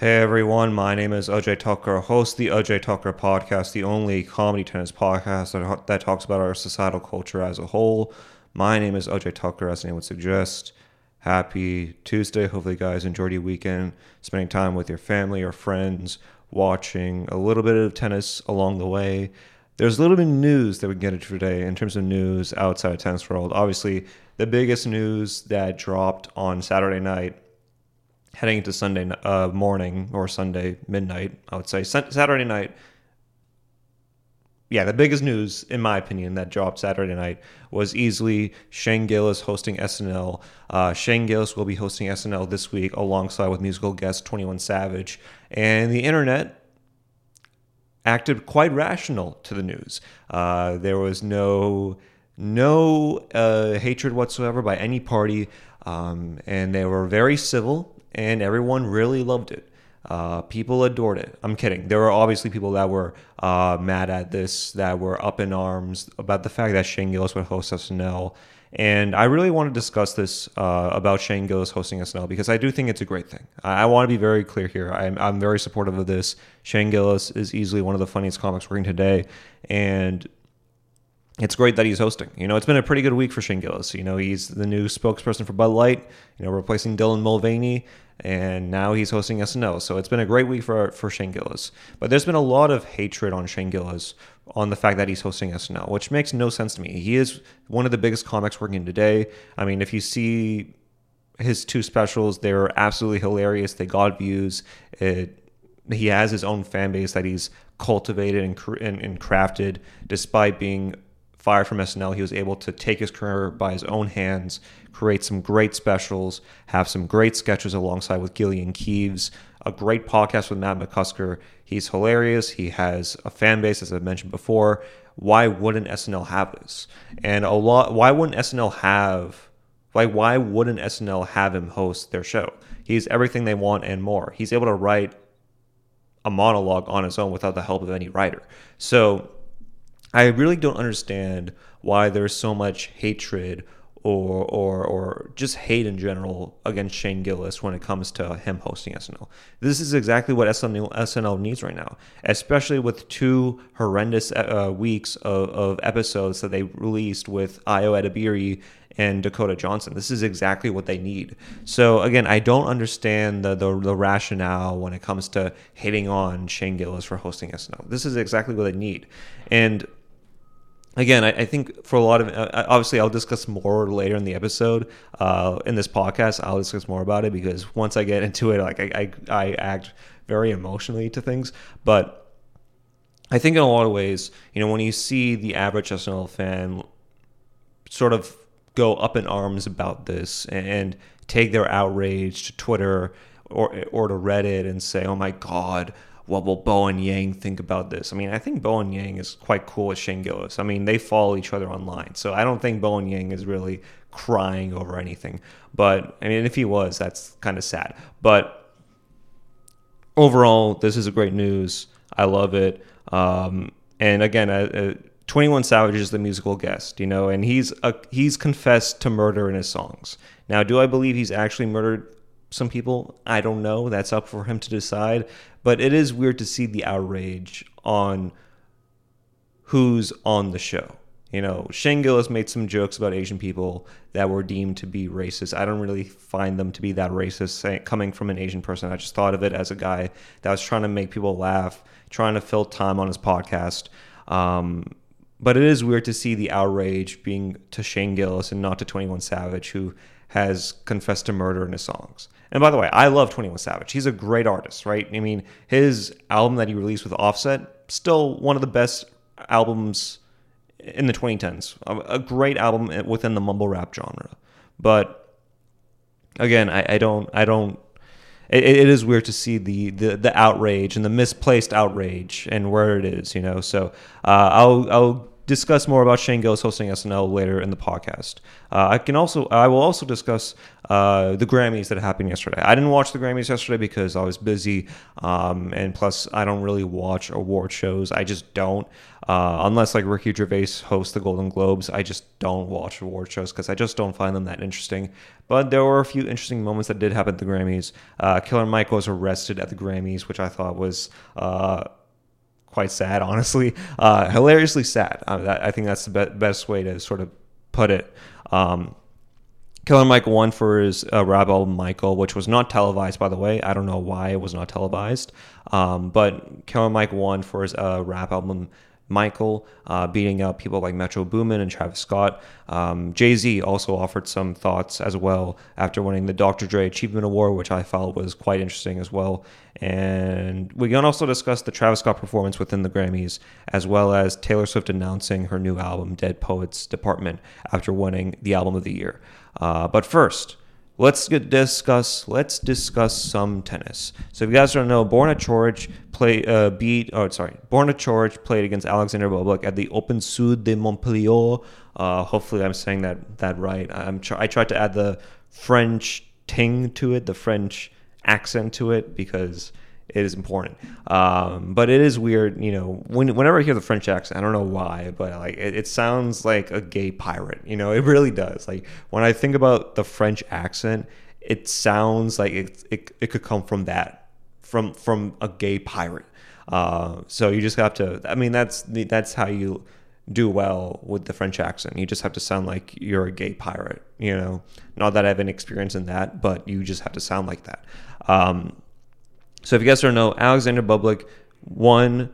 Hey everyone, my name is Ajay Thakkar, host the Ajay Thakkar podcast, the only comedy tennis podcast that, talks about our societal culture as a whole. My name is Ajay Thakkar, as the name would suggest. Happy Tuesday. Hopefully, you guys enjoyed your weekend, spending time with your family or friends, watching a little bit of tennis along the way. There's a little bit of news that we can get into today in terms of news outside of tennis world. Obviously, the biggest news that dropped on Saturday night heading into Sunday uh, morning or Sunday midnight, I would say Saturday night. Yeah, the biggest news, in my opinion, that dropped Saturday night was easily Shane Gillis hosting SNL. Uh, Shane Gillis will be hosting SNL this week alongside with musical guest 21 Savage. And the internet acted quite rational to the news. Uh, there was no no uh, hatred whatsoever by any party, um, and they were very civil and everyone really loved it. Uh, people adored it. I'm kidding. There were obviously people that were uh, mad at this, that were up in arms about the fact that Shane Gillis would host SNL. And I really want to discuss this uh, about Shane Gillis hosting SNL because I do think it's a great thing. I, I want to be very clear here. I'm, I'm very supportive of this. Shane Gillis is easily one of the funniest comics working today. And it's great that he's hosting. You know, it's been a pretty good week for Shane Gillis. You know, he's the new spokesperson for Bud Light, you know, replacing Dylan Mulvaney, and now he's hosting SNL. So it's been a great week for for Shane Gillis. But there's been a lot of hatred on Shane Gillis on the fact that he's hosting SNL, which makes no sense to me. He is one of the biggest comics working today. I mean, if you see his two specials, they're absolutely hilarious. They got views. It, he has his own fan base that he's cultivated and, and, and crafted despite being fired from SNL, he was able to take his career by his own hands, create some great specials, have some great sketches alongside with Gilly and Keeves, a great podcast with Matt McCusker. He's hilarious. He has a fan base, as I mentioned before. Why wouldn't SNL have this? And a lot. Why wouldn't SNL have? Like, why wouldn't SNL have him host their show? He's everything they want and more. He's able to write a monologue on his own without the help of any writer. So I really don't understand why there's so much hatred or or or just hate in general against Shane Gillis when it comes to him hosting SNL. This is exactly what SNL, SNL needs right now, especially with two horrendous uh, weeks of, of episodes that they released with Ayo Edebiri and Dakota Johnson. This is exactly what they need. So again, I don't understand the, the, the rationale when it comes to hating on Shane Gillis for hosting SNL. This is exactly what they need, and again, I, I, think for a lot of uh, obviously I'll discuss more later in the episode uh, in this podcast. I'll discuss more about it because once I get into it, like I, I, I act very emotionally to things, but. I think in a lot of ways, you know, when you see the average SNL fan sort of go up in arms about this and take their outrage to Twitter or or to Reddit and say, "Oh my God, what will Bowen Yang think about this? I mean, I think Bowen Yang is quite cool with Shane Gillis. I mean, they follow each other online. So I don't think Bowen Yang is really crying over anything. But, I mean, if he was, that's kind of sad. But overall, this is a great news. I love it. Um, and again, uh, uh, 21 Savage is the musical guest, you know, and he's a, he's confessed to murder in his songs. Now, do I believe he's actually murdered some people? I don't know. That's up for him to decide. But it is weird to see the outrage on who's on the show. You know, Shane Gillis made some jokes about Asian people that were deemed to be racist. I don't really find them to be that racist coming from an Asian person. I just thought of it as a guy that was trying to make people laugh, trying to fill time on his podcast. Um, but it is weird to see the outrage being to Shane Gillis and not to 21 Savage, who has confessed to murder in his songs. And by the way, I love 21 Savage. He's a great artist, right? I mean, his album that he released with Offset, still one of the best albums in the 2010s. A great album within the mumble rap genre. But again, I, I don't, I don't. It, it is weird to see the, the the outrage and the misplaced outrage and where it is, you know. So uh, I'll I'll discuss more about Shane Gillis hosting SNL later in the podcast. Uh, I can also I will also discuss uh, the Grammys that happened yesterday. I didn't watch the Grammys yesterday because I was busy, um, and plus I don't really watch award shows. I just don't. Uh, unless like Ricky Gervais hosts the Golden Globes, I just don't watch award shows because I just don't find them that interesting. But there were a few interesting moments that did happen at the Grammys. Uh, Killer Mike was arrested at the Grammys, which I thought was uh, quite sad, honestly. Uh, hilariously sad. Uh, that, I think that's the be- best way to sort of put it. Um, Killer Mike won for his uh, rap album Michael, which was not televised, by the way. I don't know why it was not televised. Um, but Killer Mike won for his uh, rap album Michael, uh, beating out people like Metro Boomin and Travis Scott. Um, Jay Z also offered some thoughts as well after winning the Dr. Dre Achievement Award, which I felt was quite interesting as well. And we can also discuss the Travis Scott performance within the Grammys, as well as Taylor Swift announcing her new album, Dead Poets Department, after winning the Album of the Year. Uh, but first, let's discuss let's discuss some tennis. So if you guys don't know, Borna Coric play uh, beat oh sorry, Borna Coric played against Alexander Bublik at the Open Sud de Montpellier. Uh, hopefully, I'm saying that that right. I'm tr- I tried to add the French ting to it, the French accent to it because it is important. Um, but it is weird, you know, when, whenever I hear the French accent, I don't know why, but like it, it, sounds like a gay pirate, you know, it really does. Like when I think about the French accent, it sounds like it, it, it could come from that, from, from a gay pirate. Uh, so you just have to, I mean, that's, that's how you do well with the French accent. You just have to sound like you're a gay pirate, you know, not that I have any experience in that, but you just have to sound like that. Um, so if you guys don't know, Alexander Bublik won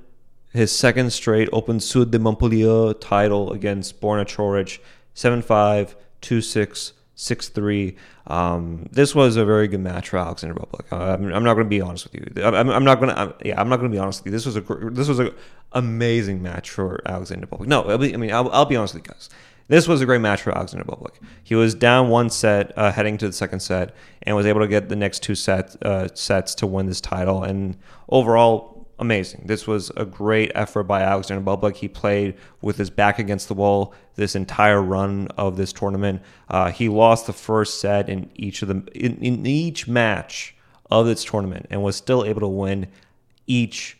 his second straight Open Sud de Montpellier title against Borna Coric 7-5, 2-6, 6-3. Um, this was a very good match for Alexander Bublik. I'm, I'm, not going to be honest with you. I'm, I'm not going to. Yeah, I'm not going to be honest with you. This was a this was a amazing match for Alexander Bublik. No, I mean I'll, I'll be honest with you guys. This was a great match for Alexander Bublik. He was down one set uh, heading to the second set and was able to get the next two set, uh, sets to win this title. And overall, amazing. This was a great effort by Alexander Bublik. He played with his back against the wall this entire run of this tournament. Uh, he lost the first set in each of the in, in each match of this tournament and was still able to win each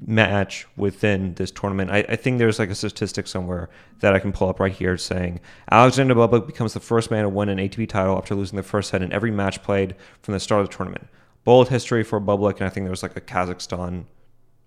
match within this tournament. I, I, think there's like a statistic somewhere that I can pull up right here saying Alexander Bublik becomes the first man to win an ATP title after losing the first set in every match played from the start of the tournament. Bold history for Bublik, and I think there was like a Kazakhstan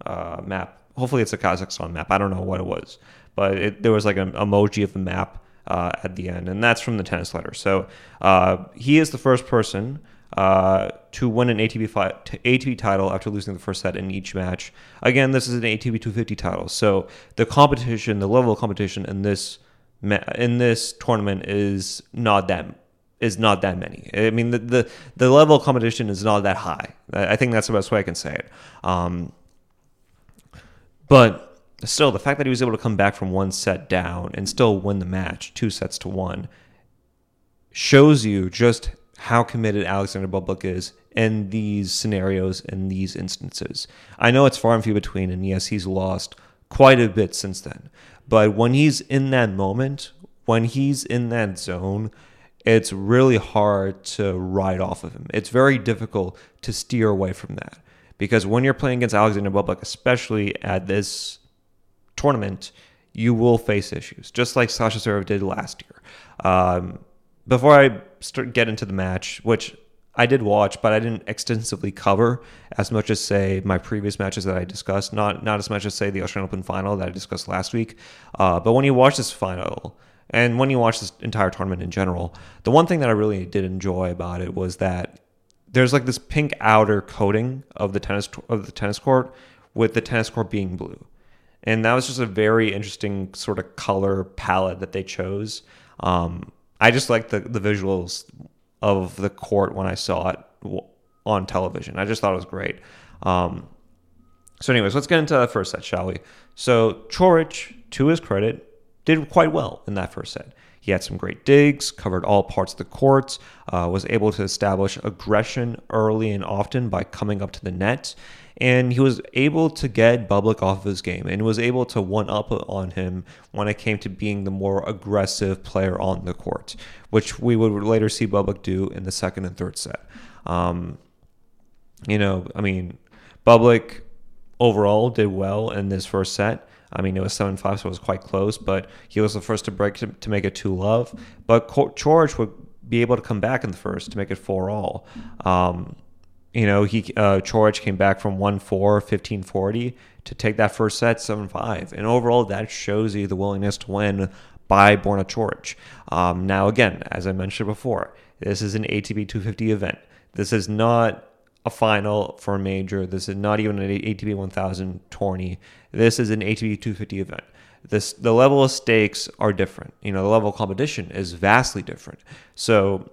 uh, map. Hopefully, it's a Kazakhstan map. I don't know what it was, but it, there was like an emoji of the map uh, at the end, and that's from the tennis letter. So uh, he is the first person uh, to win an ATP, fi- ATP title after losing the first set in each match. Again, this is an ATP 250 title, so the competition, the level of competition in this in this tournament is not that is not that many. I mean, the the, the level of competition is not that high. I think that's the best way I can say it. Um, but still, the fact that he was able to come back from one set down and still win the match, two sets to one, shows you just how committed Alexander Bublik is in these scenarios, in these instances. I know it's far and few between, and yes, he's lost quite a bit since then. But when he's in that moment, when he's in that zone, it's really hard to ride off of him. It's very difficult to steer away from that. Because when you're playing against Alexander Bublik, especially at this tournament, you will face issues, just like Sasha Zverev did last year. Um, before I start, get into the match, which I did watch, but I didn't extensively cover as much as say my previous matches that I discussed. Not not as much as say the Australian Open final that I discussed last week. Uh, but when you watch this final, and when you watch this entire tournament in general, the one thing that I really did enjoy about it was that there's like this pink outer coating of the tennis of the tennis court, with the tennis court being blue, and that was just a very interesting sort of color palette that they chose. Um, I just like the the visuals of the court when I saw it on television. I just thought it was great. Um, so, anyways, let's get into the first set, shall we? So, Coric, to his credit, did quite well in that first set. He had some great digs, covered all parts of the court, uh, was able to establish aggression early and often by coming up to the net. And he was able to get Bublik off of his game and was able to one up on him when it came to being the more aggressive player on the court, which we would later see Bublik do in the second and third set. Um, you know, I mean, Bublik overall did well in this first set. I mean, it was 7 5, so it was quite close, but he was the first to break to, to make it 2 love. But Coric would be able to come back in the first to make it 4 all. Um, you know, he uh, Coric came back from 1 4, 15 40 to take that first set 7 5. And overall, that shows you the willingness to win by Borna Coric. Um, now, again, as I mentioned before, this is an ATP 250 event. This is not a final for a major. This is not even an ATP 1000 tourney. This is an ATP 250 event. This the level of stakes are different. You know, the level of competition is vastly different. So,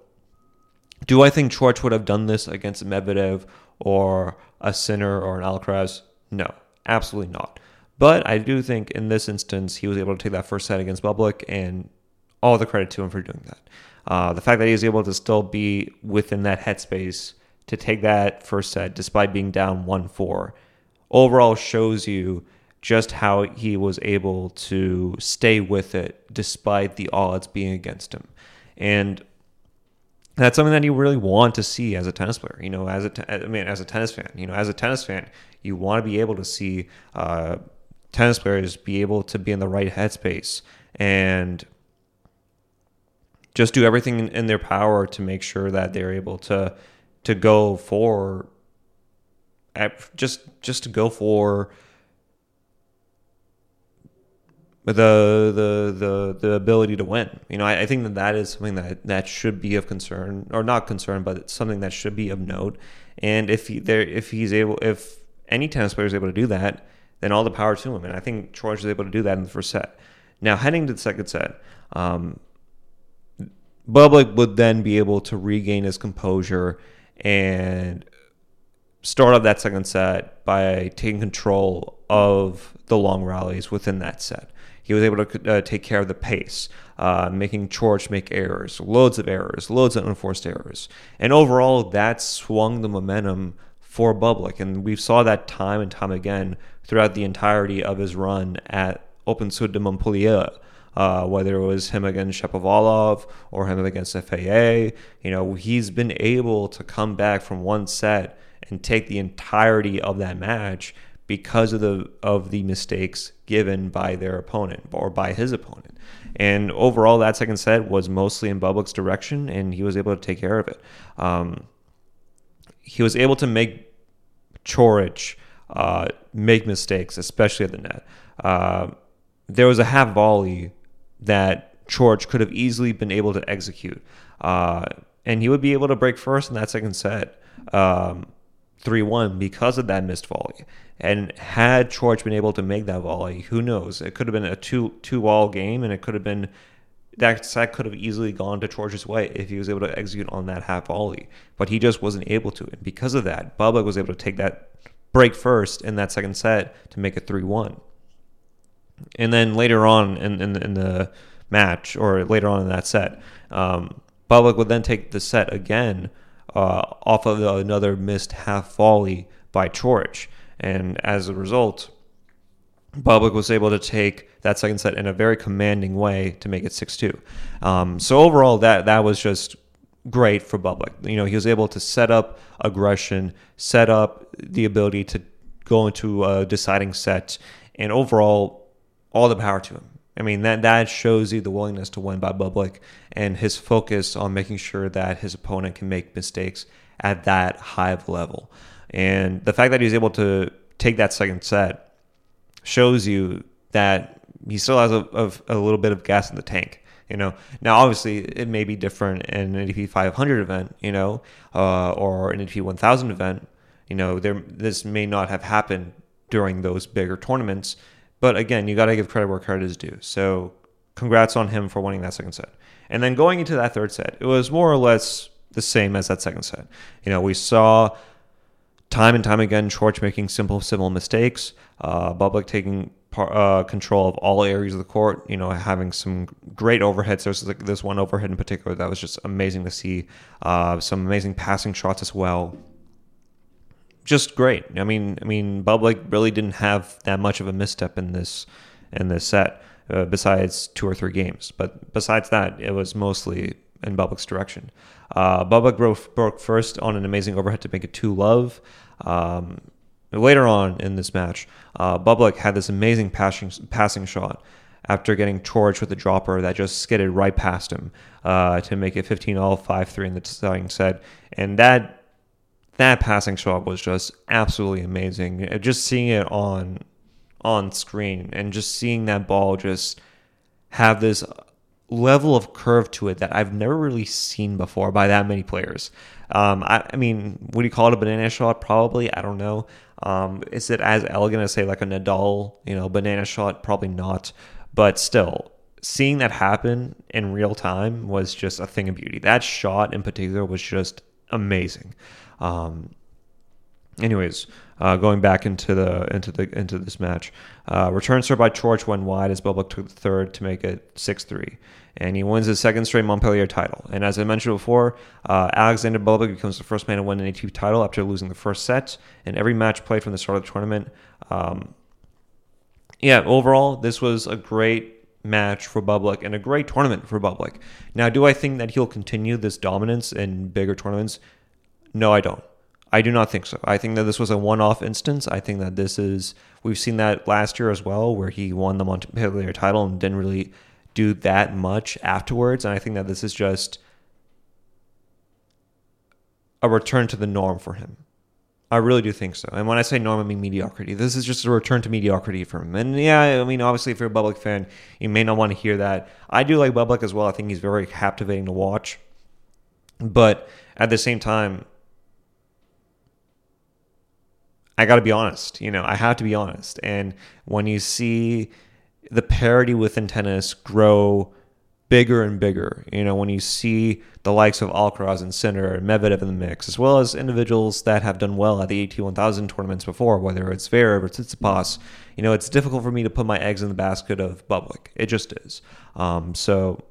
do I think Coric would have done this against Medvedev or a Sinner or an Alcaraz? No, absolutely not. But I do think in this instance he was able to take that first set against Bublik, and all the credit to him for doing that. Uh, the fact that he was able to still be within that headspace to take that first set despite being down 1 4 overall shows you just how he was able to stay with it despite the odds being against him. And that's something that you really want to see as a tennis player. You know, as a I mean, as a tennis fan, you know, as a tennis fan, you want to be able to see uh, tennis players be able to be in the right headspace and just do everything in their power to make sure that they're able to to go for just just to go for the the the the ability to win. You know, I, I, think that that is something that that should be of concern, or not concern, but it's something that should be of note. And if he there, if he's able, if any tennis player is able to do that, then all the power to him. And I think Troy was able to do that in the first set. Now heading to the second set, um, Bublik would then be able to regain his composure and start off that second set by taking control of the long rallies within that set. He was able to uh, take care of the pace, uh, making Coric make errors, loads of errors, loads of unforced errors. And overall, that swung the momentum for Bublik. And we saw that time and time again throughout the entirety of his run at Open Sud de Montpellier uh, whether it was him against Shapovalov or him against FAA. You know, he's been able to come back from one set and take the entirety of that match because of the of the mistakes given by their opponent or by his opponent. And overall, that second set was mostly in Bublik's direction, and he was able to take care of it. Um, he was able to make Coric uh, make mistakes, especially at the net. Uh, there was a half volley that Coric could have easily been able to execute. Uh, and he would be able to break first in that second set, um, 3 1, because of that missed volley. And had Coric been able to make that volley, who knows? It could have been a 2 2 all game, and it could have been that set could have easily gone to Coric's way if he was able to execute on that half volley. But he just wasn't able to. And because of that, Bubba was able to take that break first in that second set to make it 3 1. And then later on in, in, in the match, or later on in that set, um, Bublik would then take the set again uh, off of another missed half volley by Coric. And as a result, Bublik was able to take that second set in a very commanding way to make it 6 2. Um, so overall, that, that was just great for Bublik. You know, he was able to set up aggression, set up the ability to go into a deciding set, and overall all the power to him. I mean that that shows you the willingness to win by Bublik and his focus on making sure that his opponent can make mistakes at that high of level. And the fact that he's able to take that second set shows you that he still has a, a, a little bit of gas in the tank. You know, now obviously it may be different in an ATP 500 event, you know, uh, or an ATP 1000 event. You know, there this may not have happened during those bigger tournaments but again, you got to give credit where credit is due. So congrats on him for winning that second set. And then going into that third set, it was more or less the same as that second set. You know, we saw time and time again Coric making simple, simple mistakes, uh, Bublik taking uh, control of all areas of the court. You know, having some great overheads. There's like this one overhead in particular that was just amazing to see. Uh, some amazing passing shots as well. Just great. I mean, I mean, Bublik really didn't have that much of a misstep in this in this set, uh, besides two or three games. But besides that, it was mostly in Bublik's direction. Uh, Bublik broke, broke first on an amazing overhead to make it two love. Um, later on in this match, uh, Bublik had this amazing passing passing shot after getting charged with a dropper that just skidded right past him uh, to make it 15 all 5 3 in the deciding set. And that that passing shot was just absolutely amazing. Just seeing it on on screen and just seeing that ball just have this level of curve to it that I've never really seen before by that many players. Um, I, I, mean, would you call it a banana shot? Probably. I don't know. Um, is it as elegant as say like a Nadal, you know, banana shot? Probably not. But still, seeing that happen in real time was just a thing of beauty. That shot in particular was just amazing. Um, anyways, uh, going back into the into the into this match, uh, return serve by Coric went wide as Bublik took the third to make it six three, and he wins his second straight Montpellier title. And as I mentioned before, uh, Alexander Bublik becomes the first man to win an ATP title after losing the first set in every match played from the start of the tournament. Um, yeah, overall, this was a great match for Bublik and a great tournament for Bublik. Now, do I think that he'll continue this dominance in bigger tournaments? No, I don't. I do not think so. I think that this was a one-off instance. I think that this is we've seen that last year as well, where he won the Montpellier title and didn't really do that much afterwards. And I think that this is just a return to the norm for him. I really do think so. And when I say norm, I mean mediocrity. This is just a return to mediocrity for him. And yeah, I mean, obviously, if you're a Bublik fan, you may not want to hear that. I do like Bublik as well. I think he's very captivating to watch. But at the same time, I got to be honest. You know, I have to be honest. And when you see the parity within tennis grow bigger and bigger, you know, when you see the likes of Alcaraz and Sinner and Medvedev in the mix, as well as individuals that have done well at the AT 1000 tournaments before, whether it's Zverev or Tsitsipas, you know, it's difficult for me to put my eggs in the basket of Bublik. It just is. Um, so,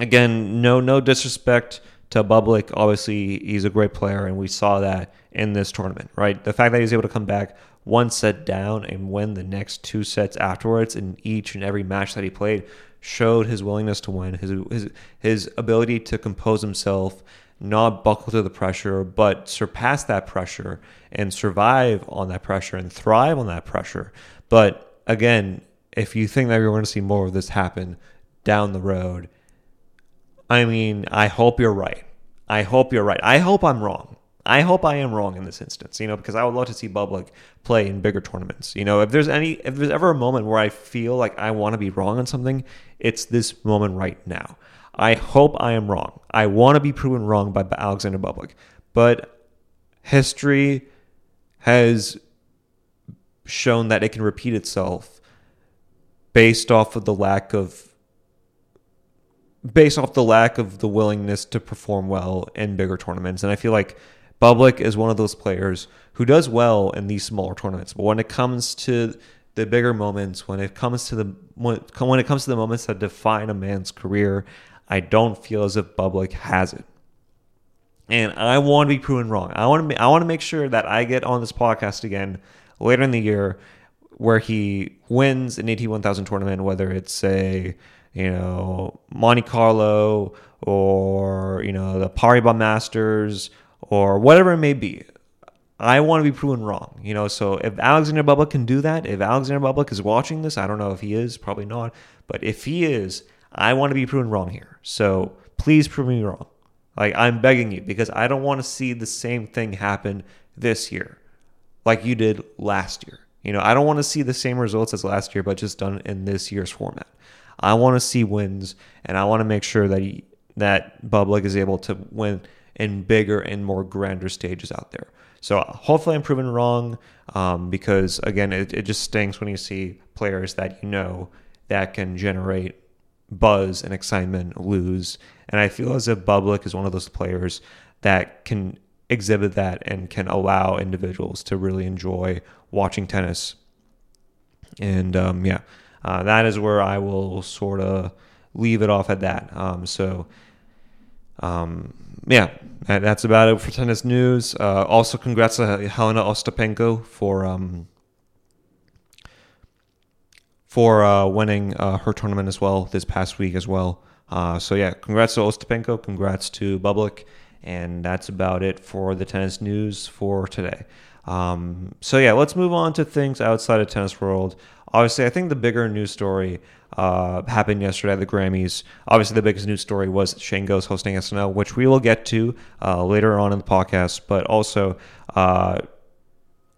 again, no no disrespect to Bublik. Obviously, he's a great player, and we saw that in this tournament, right? The fact that he's able to come back one set down and win the next two sets afterwards in each and every match that he played showed his willingness to win, his his his ability to compose himself, not buckle to the pressure, but surpass that pressure and survive on that pressure and thrive on that pressure. But again, if you think that you're going to see more of this happen down the road, I mean, I hope you're right. I hope you're right. I hope I'm wrong. I hope I am wrong in this instance, you know, because I would love to see Bublik play in bigger tournaments. You know, if there's any, if there's ever a moment where I feel like I want to be wrong on something, it's this moment right now. I hope I am wrong. I want to be proven wrong by Alexander Bublik, but history has shown that it can repeat itself based off of the lack of based off the lack of the willingness to perform well in bigger tournaments. And I feel like Bublik is one of those players who does well in these smaller tournaments, but when it comes to the bigger moments, when it comes to the when, when it comes to the moments that define a man's career, I don't feel as if Bublik has it. And I want to be proven wrong. I want to I want to make sure that I get on this podcast again later in the year where he wins an AT 1000 tournament, whether it's a you know, Monte Carlo or, you know, the Paribas Masters or whatever it may be. I want to be proven wrong, you know. So if Alexander Bublik can do that, if Alexander Bublik is watching this, I don't know if he is, probably not, but if he is, I want to be proven wrong here. So please prove me wrong. Like I'm begging you because I don't want to see the same thing happen this year, like you did last year. You know, I don't want to see the same results as last year, but just done in this year's format. I want to see wins, and I want to make sure that he, that Bublik is able to win in bigger and more grander stages out there. So hopefully I'm proven wrong um, because again, it, it just stinks when you see players that you know that can generate buzz and excitement lose. And I feel as if Bublik is one of those players that can exhibit that and can allow individuals to really enjoy watching tennis And um, yeah, uh, that is where I will sort of leave it off at that. Um, so um, yeah, that's about it for tennis news. Uh, also, congrats to Helena Ostapenko for um, for uh, winning uh, her tournament as well this past week as well. Uh, so yeah, congrats to Ostapenko, congrats to Bublik, and that's about it for the tennis news for today. Um, so yeah, let's move on to things outside of tennis world. Obviously, I think the bigger news story uh, happened yesterday at the Grammys. Obviously, the biggest news story was Shane Gillis hosting SNL, which we will get to uh, later on in the podcast. But also, uh,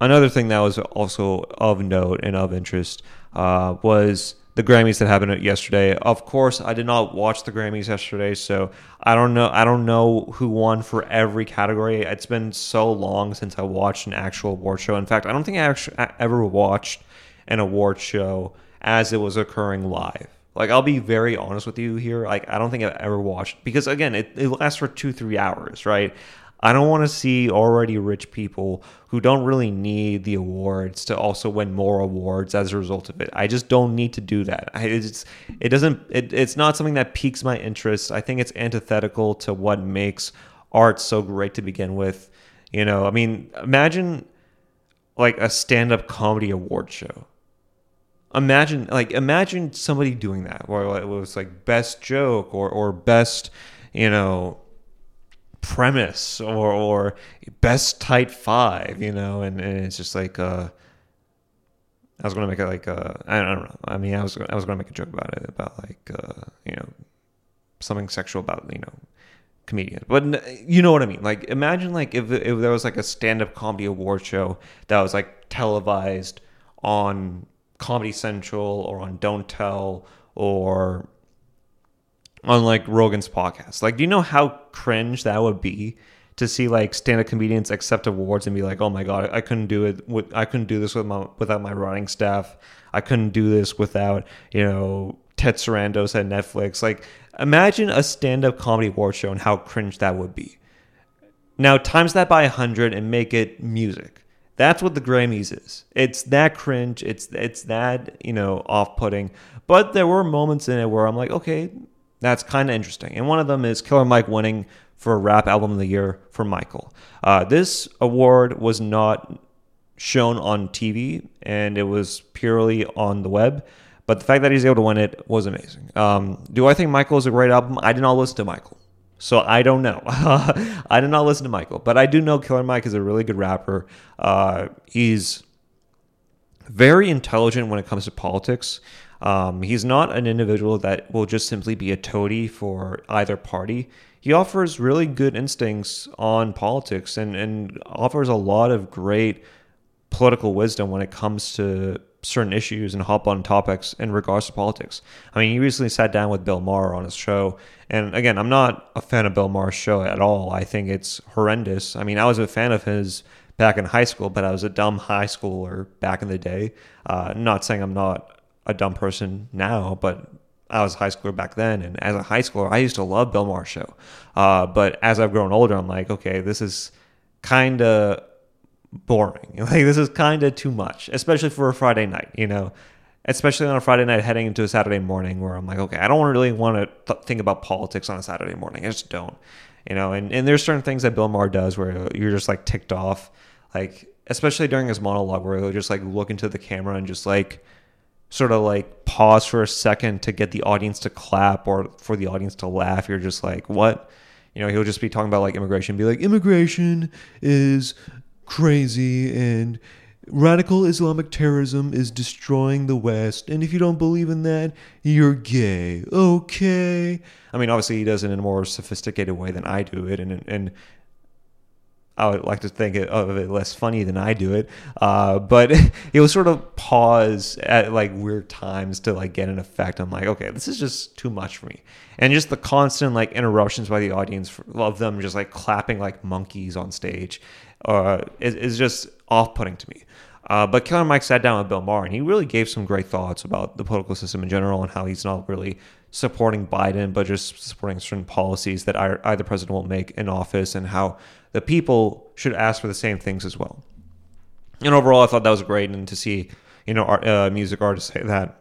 another thing that was also of note and of interest uh, was the Grammys that happened yesterday. Of course, I did not watch the Grammys yesterday, so I don't know. I don't know who won for every category. It's been so long since I watched an actual award show. In fact, I don't think I actually ever watched an award show as it was occurring live. Like I'll be very honest with you here. Like I don't think I've ever watched because again, it, it lasts for two three hours, right? I don't want to see already rich people who don't really need the awards to also win more awards as a result of it. I just don't need to do that. I, it's it doesn't it, it's not something that piques my interest. I think it's antithetical to what makes art so great to begin with. You know, I mean, imagine like a stand-up comedy award show imagine like imagine somebody doing that where it was like best joke or or best you know premise or or best tight five you know? And, and it's just like uh I was gonna make it like uh I don't know. I mean I was I was gonna make a joke about it about like uh you know something sexual about you know comedian but you know what I mean? Like imagine like if if there was like a stand up comedy award show that was like televised on Comedy Central or on Don't Tell or on like Rogan's podcast. Like, do you know how cringe that would be to see like stand-up comedians accept awards and be like, "Oh my god, I couldn't do it. I couldn't do this with my without my writing staff. I couldn't do this without you know Ted Sarandos at Netflix." Like, imagine a stand-up comedy award show and how cringe that would be. Now times that by hundred and make it music. That's what the Grammys is. It's that cringe. It's it's that you know off-putting. But there were moments in it where I'm like, okay, that's kind of interesting. And one of them is Killer Mike winning for a Rap Album of the Year for Michael. Uh, this award was not shown on TV, and it was purely on the web. But the fact that he's able to win it was amazing. Um, do I think Michael is a great album? I did not listen to Michael. So I don't know. I did not listen to Michael, but I do know Killer Mike is a really good rapper. Uh, he's very intelligent when it comes to politics. Um, he's not an individual that will just simply be a toady for either party. He offers really good instincts on politics and, and offers a lot of great political wisdom when it comes to certain issues and hop on topics in regards to politics. I mean, he recently sat down with Bill Maher on his show, and again, I'm not a fan of Bill Maher's show at all. I think it's horrendous. I mean, I was a fan of his back in high school, but I was a dumb high schooler back in the day. Uh, not saying I'm not a dumb person now, but I was a high schooler back then, and as a high schooler, I used to love Bill Maher's show. Uh, but as I've grown older, I'm like, okay, this is kind of boring. Like this is kind of too much, especially for a Friday night. You know, especially on a Friday night heading into a Saturday morning, where I'm like, okay, I don't really want to th- think about politics on a Saturday morning. I just don't. You know, and and there's certain things that Bill Maher does where you're just like ticked off, like especially during his monologue where he'll just like look into the camera and just like sort of like pause for a second to get the audience to clap or for the audience to laugh. You're just like, what? You know, he'll just be talking about like immigration, be like, immigration is crazy and radical Islamic terrorism is destroying the West. And if you don't believe in that, you're gay. Okay. I mean, obviously, he does it in a more sophisticated way than I do it. And, and I would like to think of it less funny than I do it. Uh, but he'll sort of pause at like weird times to like get an effect. I'm like, okay, this is just too much for me. And just the constant like interruptions by the audience of them just like clapping like monkeys on stage uh, is, is just off putting to me. Uh, but Killer Mike sat down with Bill Maher and he really gave some great thoughts about the political system in general and how he's not really supporting Biden, but just supporting certain policies that either president will make in office and how the people should ask for the same things as well. And overall, I thought that was great. And to see, you know art, uh, music artist say that.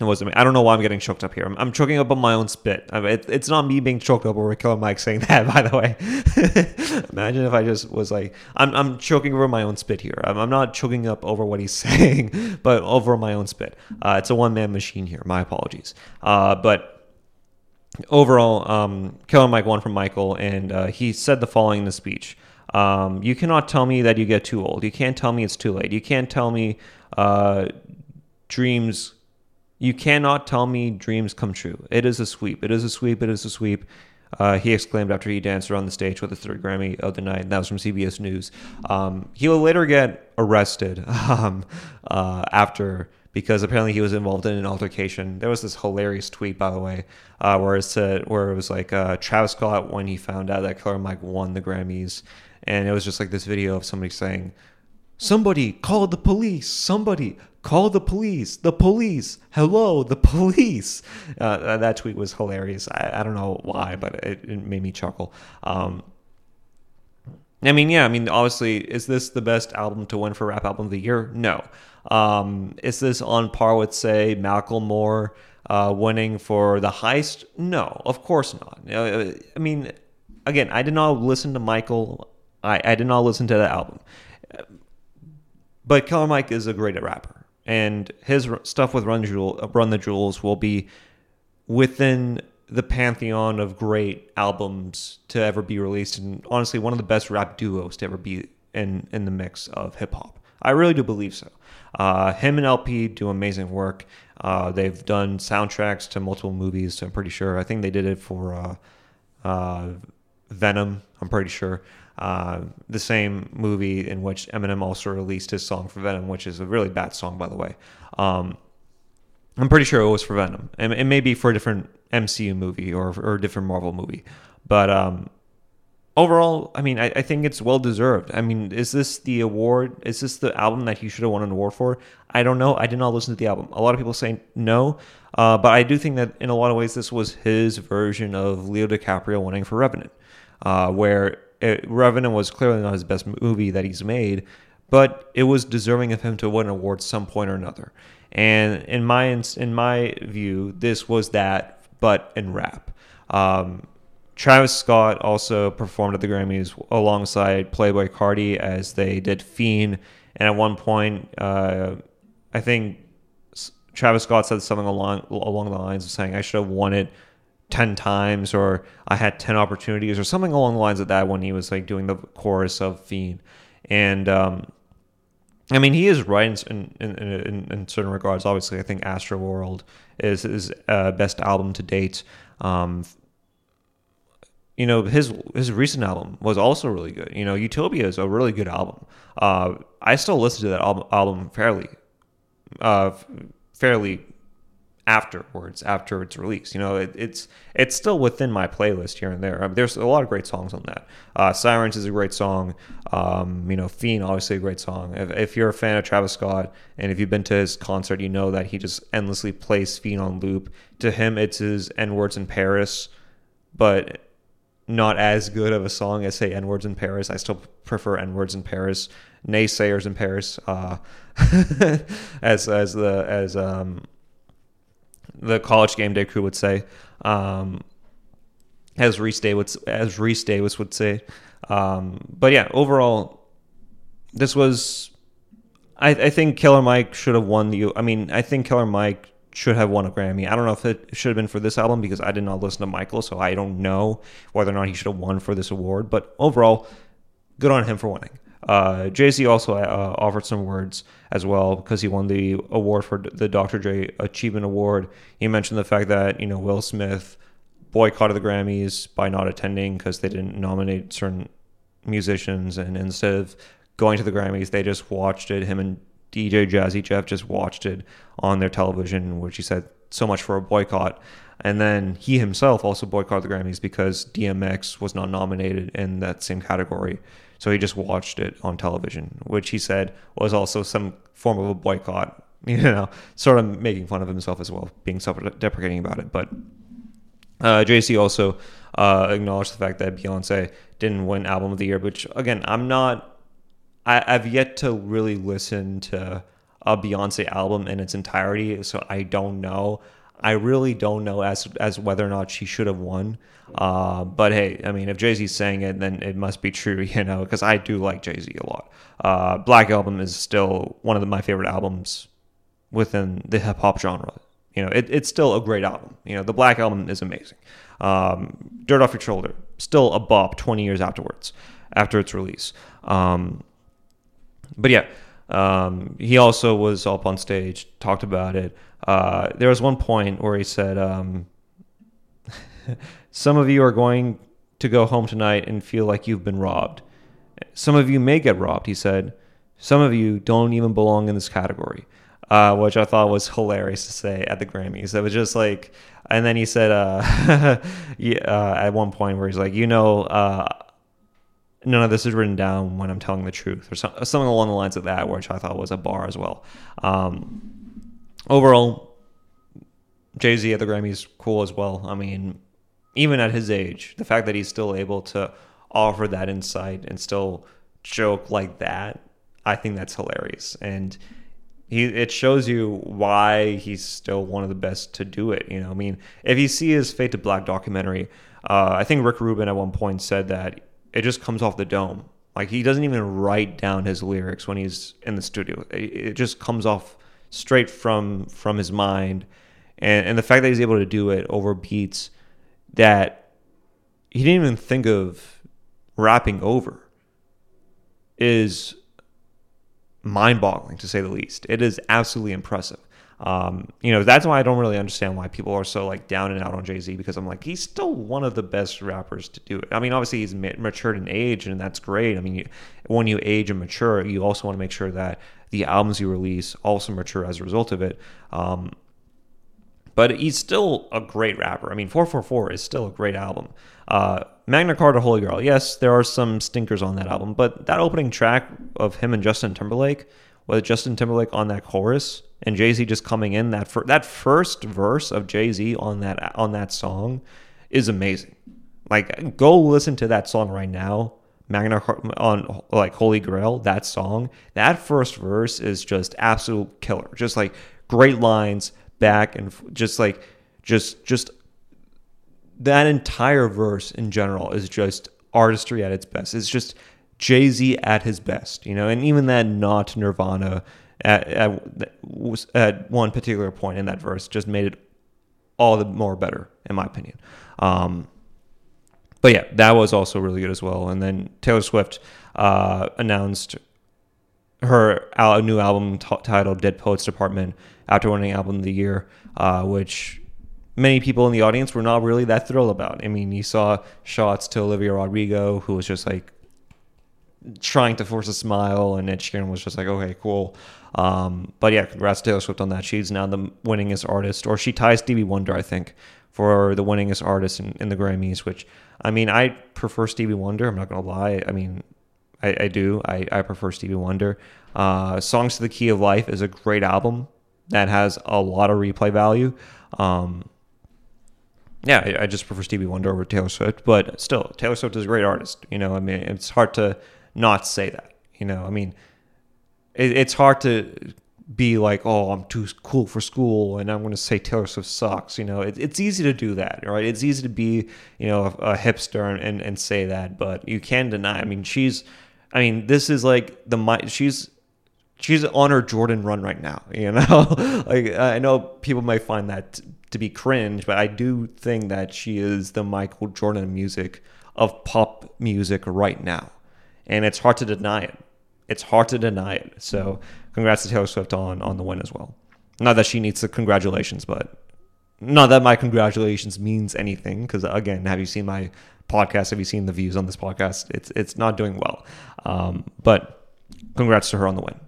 It wasn't me. I don't know why I'm getting choked up here. I'm, I'm choking up on my own spit. I mean, it, it's not me being choked up over Killer Mike saying that, by the way. Imagine if I just was like, I'm, I'm choking over my own spit here. I'm, I'm not choking up over what he's saying, but over my own spit. Uh, it's a one man machine here. My apologies. Uh, but overall, um, Killer Mike won from Michael, and uh, he said the following in the speech. Um, you cannot tell me that you get too old. You can't tell me it's too late. You can't tell me uh, dreams you cannot tell me dreams come true. It is a sweep. It is a sweep. It is a sweep. Uh, he exclaimed after he danced around the stage with the third Grammy of the night. That was from CBS News. Um, he will later get arrested um, uh, after because apparently he was involved in an altercation. There was this hilarious tweet, by the way, uh, where it said where it was like uh, Travis Scott when he found out that Killer Mike won the Grammys, and it was just like this video of somebody saying, "Somebody call the police! Somebody call the police. The police. Hello the police. Uh, that tweet was hilarious. I, I, don't know why but it, it made me chuckle. Um, i mean yeah i mean obviously is this the best album to win for rap album of the year? No um, is this on par with say macklemore uh, winning for the heist no of course not uh, i mean again i did not listen to michael i, I did not listen to that album but Killer Mike is a great rapper and his stuff with Run Jewel, Run the Jewels will be within the pantheon of great albums to ever be released, and honestly, one of the best rap duos to ever be in in the mix of hip hop. I really do believe so. Uh, him and El-P do amazing work. Uh, they've done soundtracks to multiple movies. I'm pretty sure. I think they did it for uh, uh Venom. I'm pretty sure. Uh, the same movie in which Eminem also released his song for Venom, which is a really bad song, by the way. Um, I'm pretty sure it was for Venom. and It may be for a different MCU movie or, or a different Marvel movie. But um, overall, I mean, I, I, think it's well deserved. I mean, is this the award? Is this the album that he should have won an award for? I don't know. I did not listen to the album. A lot of people say no, uh, but I do think that in a lot of ways this was his version of Leo DiCaprio winning for Revenant, uh, where it, Revenant was clearly not his best movie that he's made, but it was deserving of him to win an award some point or another. And in my in my view, this was that, but in rap. Um, Travis Scott also performed at the Grammys alongside Playboi Carti as they did Fiend. And at one point, uh, I think Travis Scott said something along along the lines of saying, "I should have won it 10 times or I had 10 opportunities or something along the lines of that when he was like doing the chorus of Fiend. And um, I mean, he is right in, in, in, in, certain regards. Obviously, I think Astro World is his uh, best album to date. Um, you know, his his recent album was also really good. You know, Utopia is a really good album. Uh, I still listen to that album, album fairly, uh, fairly afterwards after it's release. You know, it, it's it's still within my playlist here and there. I mean, there's a lot of great songs on that. Uh, Sirens is a great song. Um, you know, Fiend obviously a great song. If, if, you're a fan of Travis Scott and if you've been to his concert, you know that he just endlessly plays Fiend on loop. To him, it's his N words in Paris, but not as good of a song as say N words in Paris. I still prefer N words in Paris. Naysayers in Paris, uh, as as the as um the college game day crew would say, um, as Rece Davis as Rece Davis would say. Um, but yeah, overall, this was. I, I think Killer Mike should have won the. I mean, I think Killer Mike should have won a Grammy. I don't know if it should have been for this album because I did not listen to Michael, so I don't know whether or not he should have won for this award. But overall, good on him for winning. Uh, Jay Z also uh, offered some words as well because he won the award for the Dr. J Achievement Award. He mentioned the fact that you know Will Smith boycotted the Grammys by not attending because they didn't nominate certain musicians, and instead of going to the Grammys, they just watched it. Him and DJ Jazzy Jeff just watched it on their television, which he said so much for a boycott. And then he himself also boycotted the Grammys because DMX was not nominated in that same category. So he just watched it on television, which he said was also some form of a boycott, you know, sort of making fun of himself as well, being self deprecating about it. But uh, Jay Z also uh, acknowledged the fact that Beyonce didn't win Album of the Year, which, again, I'm not, I, I've yet to really listen to a Beyonce album in its entirety, so I don't know. I really don't know as as whether or not she should have won. Uh, but hey, I mean, if Jay Z's saying it, then it must be true, you know, because I do like Jay Z a lot. Uh, Black Album is still one of the, my favorite albums within the hip hop genre. You know, it, it's still a great album. You know, the Black Album is amazing. Um, Dirt Off Your Shoulder, still a bop 20 years afterwards, after its release. Um, but yeah, um, he also was up on stage, talked about it. Uh, there was one point where he said, um, Some of you are going to go home tonight and feel like you've been robbed. Some of you may get robbed, he said. Some of you don't even belong in this category, uh, which I thought was hilarious to say at the Grammys. It was just like, and then he said, uh, yeah, uh, at one point where he's like, you know, uh, none of this is written down when I'm telling the truth, or something along the lines of that, which I thought was a bar as well. Um, overall, Jay Z at the Grammys cool as well. I mean, even at his age, the fact that he's still able to offer that insight and still joke like that, I think that's hilarious. And he it shows you why he's still one of the best to do it. You know, I mean, if you see his Fade to Black documentary, uh, I think Rick Rubin at one point said that it just comes off the dome. Like he doesn't even write down his lyrics when he's in the studio. It just comes off straight from from his mind, and and the fact that he's able to do it over beats that he didn't even think of rapping over is mind-boggling to say the least. It is absolutely impressive. Um, you know, that's why I don't really understand why people are so like down and out on Jay Z because I'm like, he's still one of the best rappers to do it. I mean, obviously he's matured in age and that's great. I mean, you, when you age and mature, you also want to make sure that the albums you release also mature as a result of it. Um, but he's still a great rapper. I mean, 444 is still a great album. Uh, Magna Carta Holy Grail, yes, there are some stinkers on that album, but that opening track of him and Justin Timberlake, with Justin Timberlake on that chorus and Jay Z just coming in that fir- that first verse of Jay Z on that on that song is amazing. Like, go listen to that song right now. Magna on like Holy Grail, that song, that first verse is just absolute killer. Just like great lines back and just like just just that entire verse in general is just artistry at its best. It's just Jay Z at his best, you know, and even that not Nirvana at, at, at one particular point in that verse just made it all the more better, in my opinion. Um, but yeah, that was also really good as well. And then Taylor Swift uh, announced her new album t- titled Dead Poets Department after winning Album of the Year, uh, which many people in the audience were not really that thrilled about. I mean, you saw shots to Olivia Rodrigo, who was just like trying to force a smile, and Ed Sheeran was just like, okay, cool. Um, but yeah, congrats to Taylor Swift on that. She's now the winningest artist, or she ties Stevie Wonder, I think, for the winningest artist in, in the Grammys. Which I mean, I prefer Stevie Wonder. I'm not gonna lie. I mean, I, I do. I, I prefer Stevie Wonder. Uh, Songs to the Key of Life is a great album that has a lot of replay value. Um, yeah, I, I just prefer Stevie Wonder over Taylor Swift, but still, Taylor Swift is a great artist. You know, I mean, it's hard to not say that. You know, I mean, it, it's hard to be like, oh, I'm too cool for school, and I'm going to say Taylor Swift sucks. You know, it, it's easy to do that, right? It's easy to be, you know, a, a hipster and, and, and say that, but you can deny. I mean, she's, I mean, this is like the my she's she's on her Jordan run right now. You know, like I know people might find that to be cringe, but I do think that she is the Michael Jordan music of pop music right now, and it's hard to deny it. It's hard to deny it. So, congrats to Taylor Swift on on the win as well. Not that she needs the congratulations, but not that my congratulations means anything. Because again, have you seen my podcast? Have you seen the views on this podcast? It's it's not doing well. Um, but congrats to her on the win.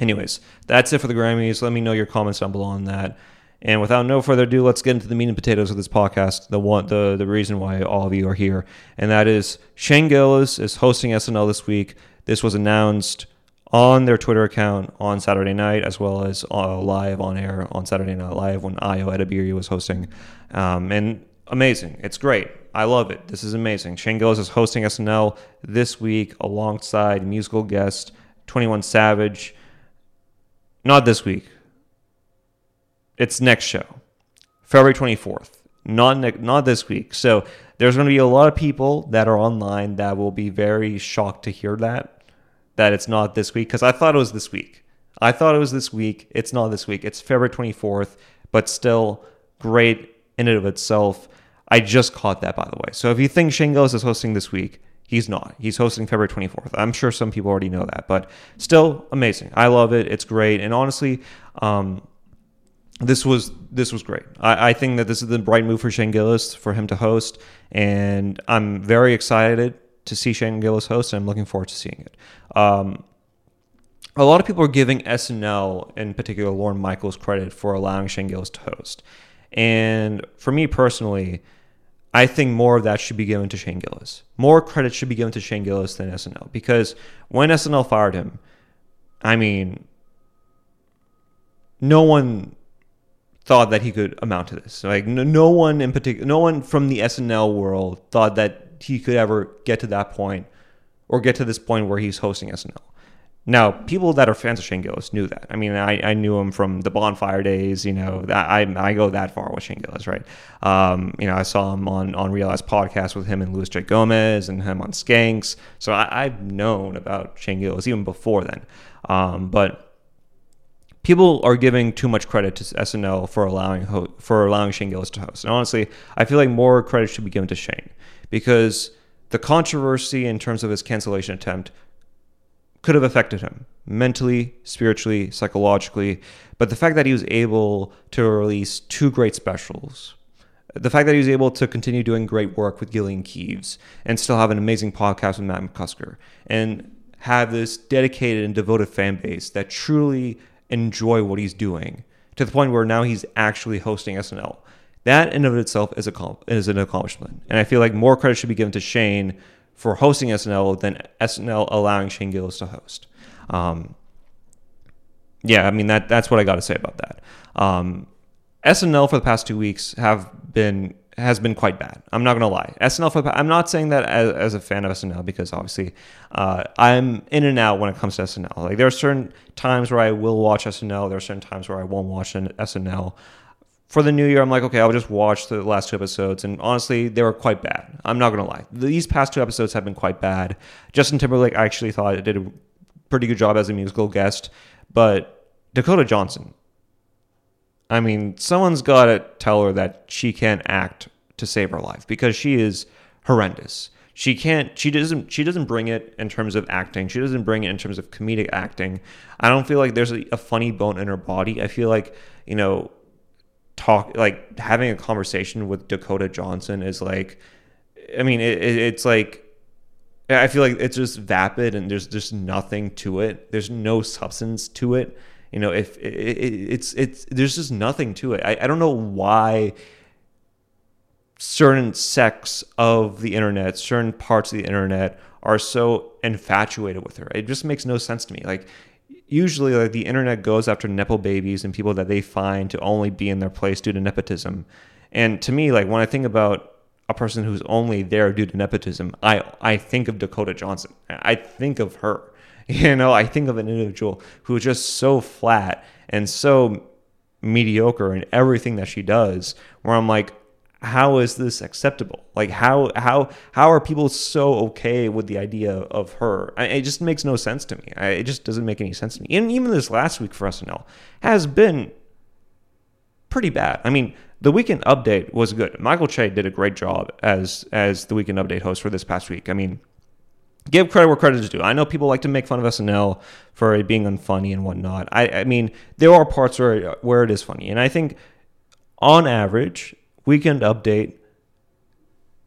Anyways, that's it for the Grammys. Let me know your comments down below on that. And without no further ado, let's get into the meat and potatoes of this podcast. The one, the the reason why all of you are here, and that is Shane Gillis is hosting SNL this week. This was announced on their Twitter account on Saturday night, as well as uh, live on air on Saturday Night Live when Ayo Edebiri was hosting. Um, and amazing, it's great. I love it. This is amazing. Shane Gillis is hosting SNL this week alongside musical guest Twenty One Savage not this week. It's next show, February 24th. Not ne- not this week. So there's going to be a lot of people that are online that will be very shocked to hear that that it's not this week because I thought it was this week. I thought it was this week. It's not this week. It's February 24th, but still great in and of itself. I just caught that by the way. So if you think Gillis is hosting this week, he's not. He's hosting February 24th. I'm sure some people already know that, but still amazing. I love it. It's great. And honestly, um, this was this was great. I, I, think that this is the right move for Shane Gillis for him to host, and I'm very excited to see Shane Gillis host, and I'm looking forward to seeing it. Um, a lot of people are giving SNL, in particular Lorne Michaels, credit for allowing Shane Gillis to host, and for me personally, I think more of that should be given to Shane Gillis. More credit should be given to Shane Gillis than SNL because when SNL fired him, I mean, no one thought that he could amount to this. Like no, no one in particular, no one from the SNL world thought that he could ever get to that point or get to this point where he's hosting SNL. Now, people that are fans of Shane Gillis knew that. I mean, I, I knew him from the Bonfire days. You know, I I go that far with Shane Gillis, right? Um, you know, I saw him on on Real Ass podcast with him and Luis J Gomez and him on Skanks. So I, have known about Shane Gillis even before then. Um, but people are giving too much credit to SNL for allowing ho- for allowing Shane Gillis to host. And honestly, I feel like more credit should be given to Shane because the controversy in terms of his cancellation attempt could have affected him mentally, spiritually, psychologically. But the fact that he was able to release two great specials, the fact that he was able to continue doing great work with Gilly and Keeves and still have an amazing podcast with Matt McCusker and have this dedicated and devoted fan base that truly enjoy what he's doing to the point where now he's actually hosting SNL. That in of itself is a is an accomplishment, and I feel like more credit should be given to Shane for hosting SNL than SNL allowing Shane Gillis to host. Um, yeah, I mean that that's what I got to say about that. Um, SNL for the past two weeks have been has been quite bad. I'm not gonna lie. SNL for I'm not saying that as, as a fan of SNL because obviously uh, I'm in and out when it comes to SNL. Like there are certain times where I will watch SNL. There are certain times where I won't watch SNL. For the new year, I'm like, okay, I'll just watch the last two episodes, and honestly, they were quite bad. I'm not gonna lie. These past two episodes have been quite bad. Justin Timberlake, I actually thought it did a pretty good job as a musical guest, but Dakota Johnson, I mean, someone's got to tell her that she can't act to save her life because she is horrendous. She can't. She doesn't. She doesn't bring it in terms of acting. She doesn't bring it in terms of comedic acting. I don't feel like there's a, a funny bone in her body. I feel like you know, talk like having a conversation with Dakota Johnson is like. I mean, it, it, it's like I feel like it's just vapid and there's just nothing to it. There's no substance to it you know if it, it, it's it's there's just nothing to it I, I don't know why certain sects of the internet certain parts of the internet are so infatuated with her it just makes no sense to me like usually like the internet goes after nepo babies and people that they find to only be in their place due to nepotism. And to me like when i think about a person who's only there due to nepotism i i think of dakota johnson. I think of her. You know, I think of an individual who is just so flat and so mediocre in everything that she does, where I'm like, how is this acceptable? Like how how how are people so okay with the idea of her? I, it just makes no sense to me. I, it just doesn't make any sense to me. And even this last week for SNL has been pretty bad. I mean, the weekend update was good. Michael Che did a great job as as the weekend update host for this past week. I mean, give credit where credit is due. I know people like to make fun of SNL for it being unfunny and whatnot. I, I mean, there are parts where where it is funny, and I think on average, Weekend Update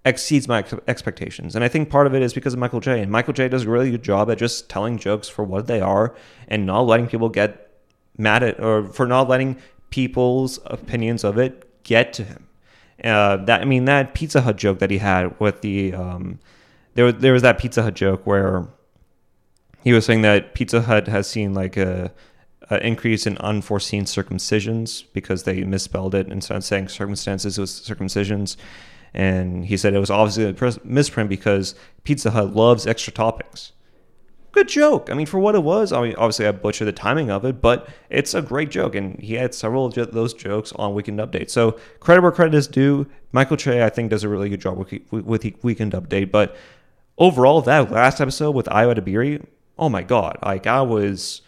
exceeds my expectations. And I think part of it is because of Michael Che. And Michael Che does a really good job at just telling jokes for what they are and not letting people get mad at or for not letting people's opinions of it get to him. Uh, that I mean that Pizza Hut joke that he had with the um, there there was that Pizza Hut joke where he was saying that Pizza Hut has seen like a, a increase in unforeseen circumcisions because they misspelled it instead of saying circumstances it was circumcisions. And he said it was obviously a misprint because Pizza Hut loves extra toppings. good joke. I mean, for what it was, I mean, obviously I butchered the timing of it, but it's a great joke, and he had several of those jokes on Weekend Update. So credit where credit is due. Michael Che, I think, does a really good job with, Weekend Update, but overall, that last episode with Ayo Edebiri, oh my god, like I was,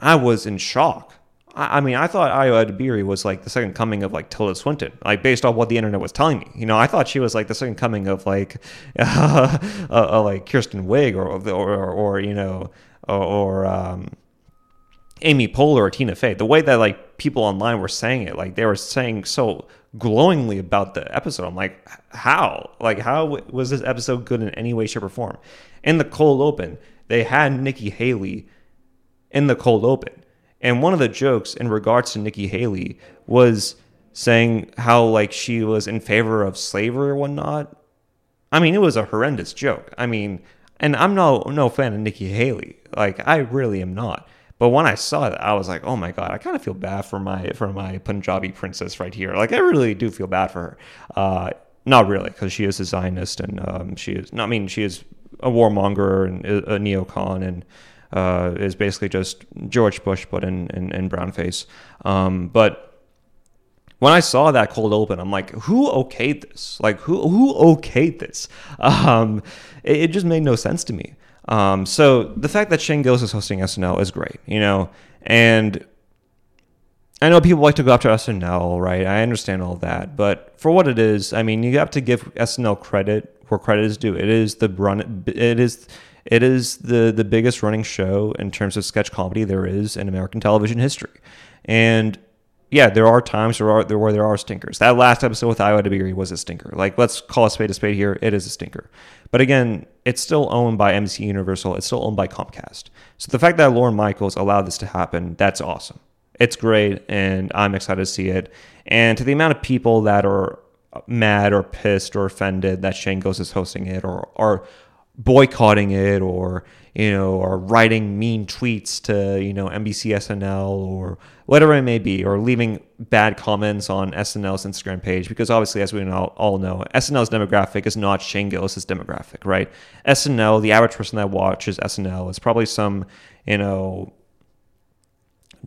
I was in shock. I, I mean, I thought Ayo Edebiri was like the second coming of like Tilda Swinton, like based on what the internet was telling me. You know, I thought she was like the second coming of like, uh, uh, like Kristen Wiig or, or, or, or you know, or, or um, Amy Poehler or Tina Fey. The way that like people online were saying it, like they were saying so glowingly about the episode. I'm like, how? Like, how was this episode good in any way, shape, or form? In the cold open, they had Nikki Haley in the cold open. And one of the jokes in regards to Nikki Haley was saying how like she was in favor of slavery or whatnot. I mean, it was a horrendous joke. I mean, and I'm no no fan of Nikki Haley. Like, I really am not. But when I saw it, I was like, "Oh my god!" I kind of feel bad for my for my Punjabi princess right here. Like, I really do feel bad for her. Uh, not really, because she is a Zionist and um, she is. Not I mean, she is a warmonger and a neocon and uh, is basically just George Bush but in in, in brown face. Um, but when I saw that cold open, I'm like, who okayed this? Like, who who okayed this? Um, it, it, just made no sense to me. Um, so the fact that Shane Gillis is hosting SNL is great, you know, and I know people like to go after SNL, right? I understand all that, but for what it is, I mean, you have to give SNL credit where credit is due. It is the run. It is it is the the biggest running show in terms of sketch comedy there is in American television history, and yeah, there are times there are there where there are stinkers. That last episode with Ayo Edebiri was a stinker. Like let's call a spade a spade here. It is a stinker. But again, it's still owned by NBC Universal. It's still owned by Comcast. So the fact that Lorne Michaels allowed this to happen, that's awesome. It's great, and I'm excited to see it. And to the amount of people that are mad or pissed or offended that Shane Gillis is hosting it, or are boycotting it, or you know, or writing mean tweets to, you know, NBC SNL or whatever it may be, or leaving bad comments on SNL's Instagram page. Because obviously, as we all know, SNL's demographic is not Shane Gillis's demographic, right? SNL, the average person that watches SNL is probably some, you know,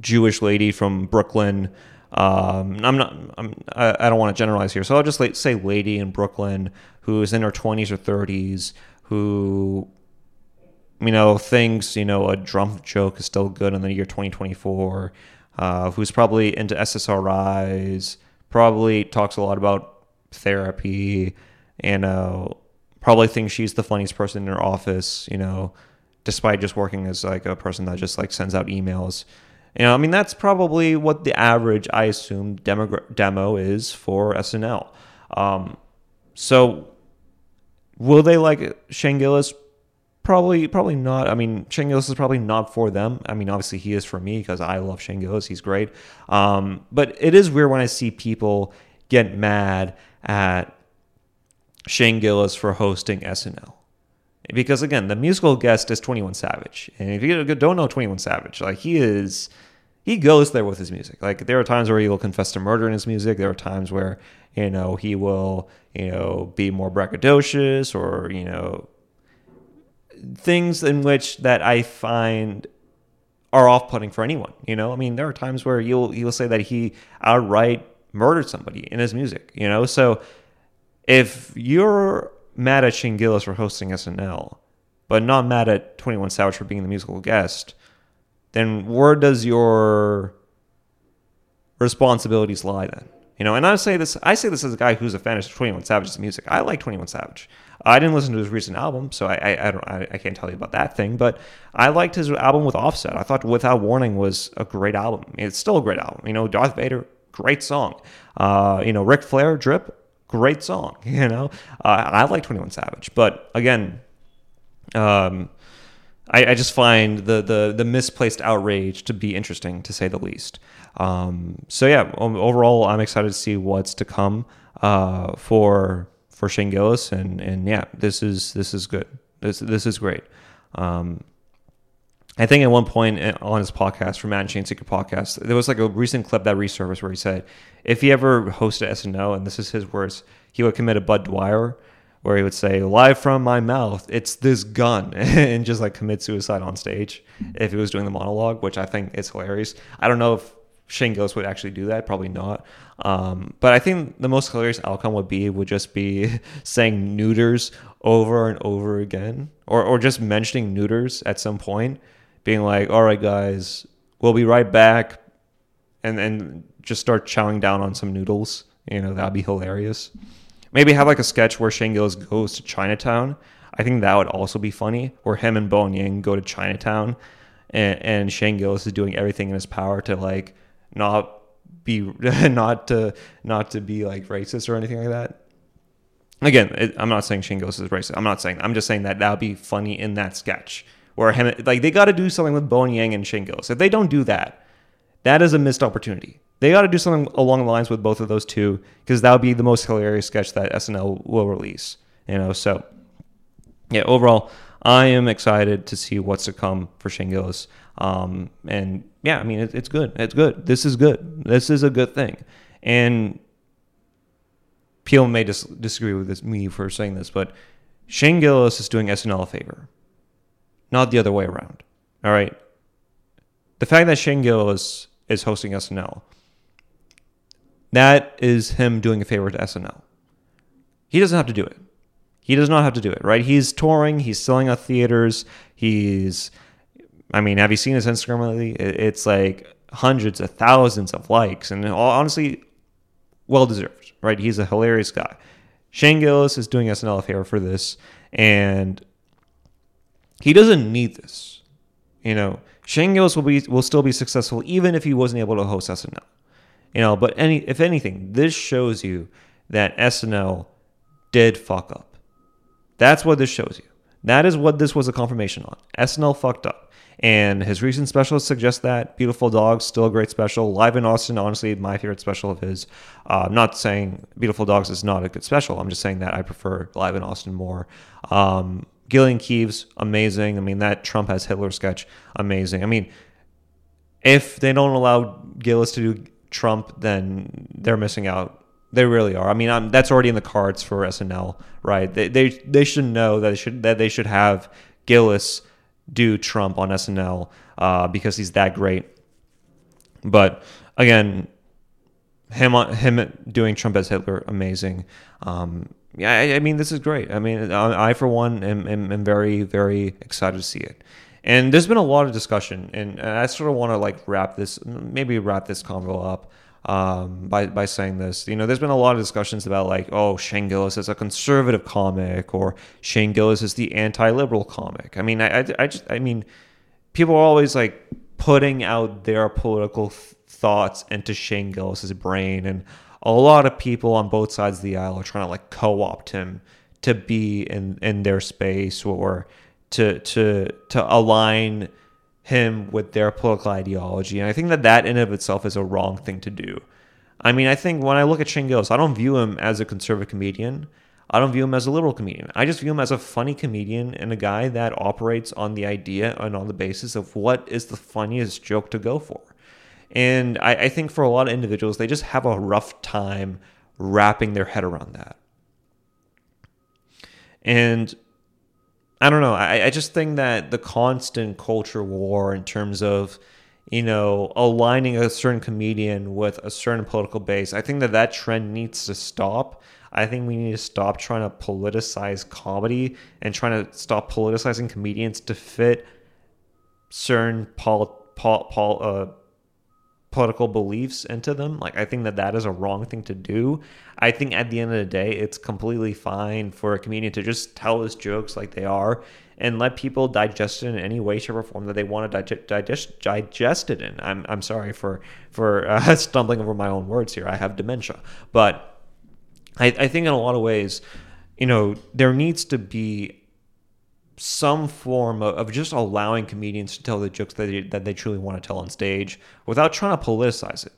Jewish lady from Brooklyn. Um, I'm not. I'm, I don't want to generalize here, so I'll just say lady in Brooklyn who is in her 20s or 30s who you know, thinks you know, a drum joke is still good in the year 2024, uh, who's probably into SSRIs, probably talks a lot about therapy, you know, probably thinks she's the funniest person in her office, you know, despite just working as like a person that just like sends out emails. You know, I mean, that's probably what the average, I assume, demo, demo is for SNL. Um, so, will they like Shane Gillis? Probably, probably not. I mean, Shane Gillis is probably not for them. I mean, obviously he is for me because I love Shane Gillis. He's great. Um, but it is weird when I see people get mad at Shane Gillis for hosting SNL. Because again, the musical guest is 21 Savage. And if you don't know 21 Savage, like he is he goes there with his music. Like there are times where he will confess to murder in his music. There are times where, you know, he will, you know, be more braggadocious or, you know, things in which that I find are off-putting for anyone. You know, I mean, there are times where you'll you'll say that he outright murdered somebody in his music. You know, so if you're mad at Shane Gillis for hosting SNL, but not mad at Twenty One Savage for being the musical guest, then where does your responsibilities lie then? You know, and I say this I say this as a guy who's a fan of Twenty One Savage's music. I like Twenty One Savage. I didn't listen to his recent album, so I I, I don't I, I, can't tell you about that thing. But I liked his album with Offset. I thought Without Warning was a great album. It's still a great album. You know, Darth Vader, great song. Uh, you know, Ric Flair, Drip, great song. You know, uh, I like Twenty One Savage, but again, um, I, I, just find the, the the misplaced outrage to be interesting, to say the least. Um, so yeah, overall, I'm excited to see what's to come uh, for for Shane Gillis, and and yeah, this is this is good. This this is great. Um, I think at one point on his podcast, from Matt and Shane Secret Podcast, there was like a recent clip that resurfaced where he said if he ever hosted SNL, and this is his words, he would commit a Bud Dwyer, where he would say, "Live from my mouth, it's this gun," and just like commit suicide on stage if he was doing the monologue, which I think is hilarious. I don't know if Shane Gillis would actually do that, probably not. Um, but I think the most hilarious outcome would be would just be saying neuters over and over again, or or just mentioning neuters at some point, being like, "All right, guys, we'll be right back," and then just start chowing down on some noodles. You know, that'd be hilarious. Maybe have like a sketch where Shane Gillis goes to Chinatown. I think that would also be funny, where him and Bowen Yang go to Chinatown, and, and Shane Gillis is doing everything in his power to like not be not to not to be like racist or anything like that. Again, it, I'm not saying Shane Gillis is racist. I'm not saying. I'm just saying that that would be funny in that sketch where him like they got to do something with Bowen Yang and Shane Gillis. If they don't do that, that is a missed opportunity. They got to do something along the lines with both of those two because that would be the most hilarious sketch that SNL will release. You know, so yeah, overall, I am excited to see what's to come for Gillis. Um, and yeah, I mean, it, it's good. It's good. This is good. This is a good thing. And people may dis- disagree with this, me for saying this, but Shane Gillis is doing SNL a favor, not the other way around. All right. The fact that Shane Gillis is hosting SNL, that is him doing a favor to SNL. He doesn't have to do it. He does not have to do it, right? He's touring, he's selling out theaters, he's I mean, have you seen his Instagram lately? It's like hundreds of thousands of likes, and honestly, well deserved, right? He's a hilarious guy. Shane Gillis is doing SNL a favor for this, and he doesn't need this. You know, Shane Gillis will be will still be successful even if he wasn't able to host SNL. You know, but any if anything, this shows you that SNL did fuck up. That's what this shows you. That is what this was a confirmation on. SNL fucked up. And his recent specials suggest that. Beautiful Dogs, still a great special. Live in Austin, honestly, my favorite special of his. Uh, I'm not saying Beautiful Dogs is not a good special. I'm just saying that I prefer Live in Austin more. Um, Gilly and Keeves, amazing. I mean, that Trump has Hitler sketch, amazing. I mean, if they don't allow Gillis to do Trump, then they're missing out. They really are. I mean, I'm, that's already in the cards for SNL, right? They, they they should know that they should that they should have Gillis do Trump on SNL uh, because he's that great. But again, him on, him doing Trump as Hitler, amazing. Um, yeah, I, I, mean, this is great. I mean, I, I for one am, am, am, very very excited to see it. And there's been a lot of discussion, and I sort of want to like wrap this, maybe wrap this convo up um, by by saying this. You know, there's been a lot of discussions about like, oh, Shane Gillis is a conservative comic, or Shane Gillis is the anti-liberal comic. I mean, I, I, I just, I mean, people are always like putting out their political th- thoughts into Shane Gillis's brain, and a lot of people on both sides of the aisle are trying to like co-opt him to be in in their space or to to to align him with their political ideology. And I think that that in of itself is a wrong thing to do. I mean, I think when I look at Shane Gillis, I don't view him as a conservative comedian. I don't view him as a liberal comedian. I just view him as a funny comedian and a guy that operates on the idea and on the basis of what is the funniest joke to go for. And I, I think for a lot of individuals, they just have a rough time wrapping their head around that. And I don't know. I, I just think that the constant culture war in terms of, you know, aligning a certain comedian with a certain political base, I think that that trend needs to stop. I think we need to stop trying to politicize comedy and trying to stop politicizing comedians to fit certain pol, pol, pol uh, political beliefs into them. Like, I think that that is a wrong thing to do. I think at the end of the day, it's completely fine for a comedian to just tell his jokes like they are and let people digest it in any way, shape, or form that they want to digest, digest, digest it in. I'm, I'm sorry for, for uh, stumbling over my own words here. I have dementia. But I, I think in a lot of ways, you know, there needs to be some form of, of, just allowing comedians to tell the jokes that they, that they truly want to tell on stage without trying to politicize it.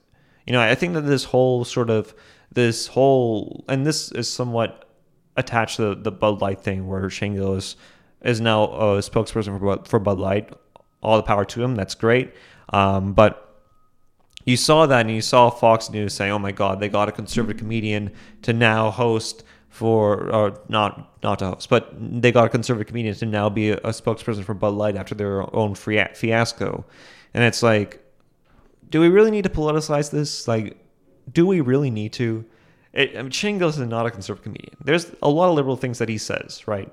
You know, I think that this whole sort of this whole and this is somewhat attached to the, the Bud Light thing where Shane Gillis is now a spokesperson for, for Bud Light. All the power to him. That's great. Um, but you saw that and you saw Fox News saying, oh my God, they got a conservative comedian to now host for or not not to host, but they got a conservative comedian to now be a, a spokesperson for Bud Light after their own fiasco, and it's like, do we really need to politicize this? Like, do we really need to? It, I mean, Shane is not a conservative comedian. There's a lot of liberal things that he says, right?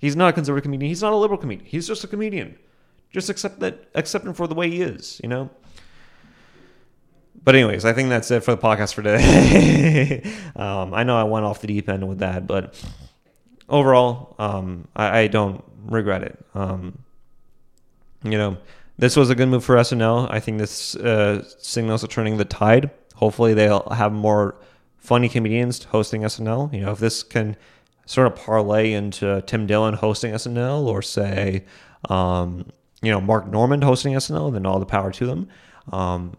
He's not a conservative comedian. He's not a liberal comedian. He's just a comedian. Just accept that, accept him for the way he is, you know. But anyways, I think that's it for the podcast for today. um, I know I went off the deep end with that, but overall, um, I, I, don't regret it. Um, you know, this was a good move for SNL. I think this uh, signals are turning the tide. Hopefully, they'll have more funny comedians hosting SNL. You know, if this can sort of parlay into Tim Dillon hosting SNL, or say, um, you know, Mark Normand hosting SNL, then all the power to them. Um,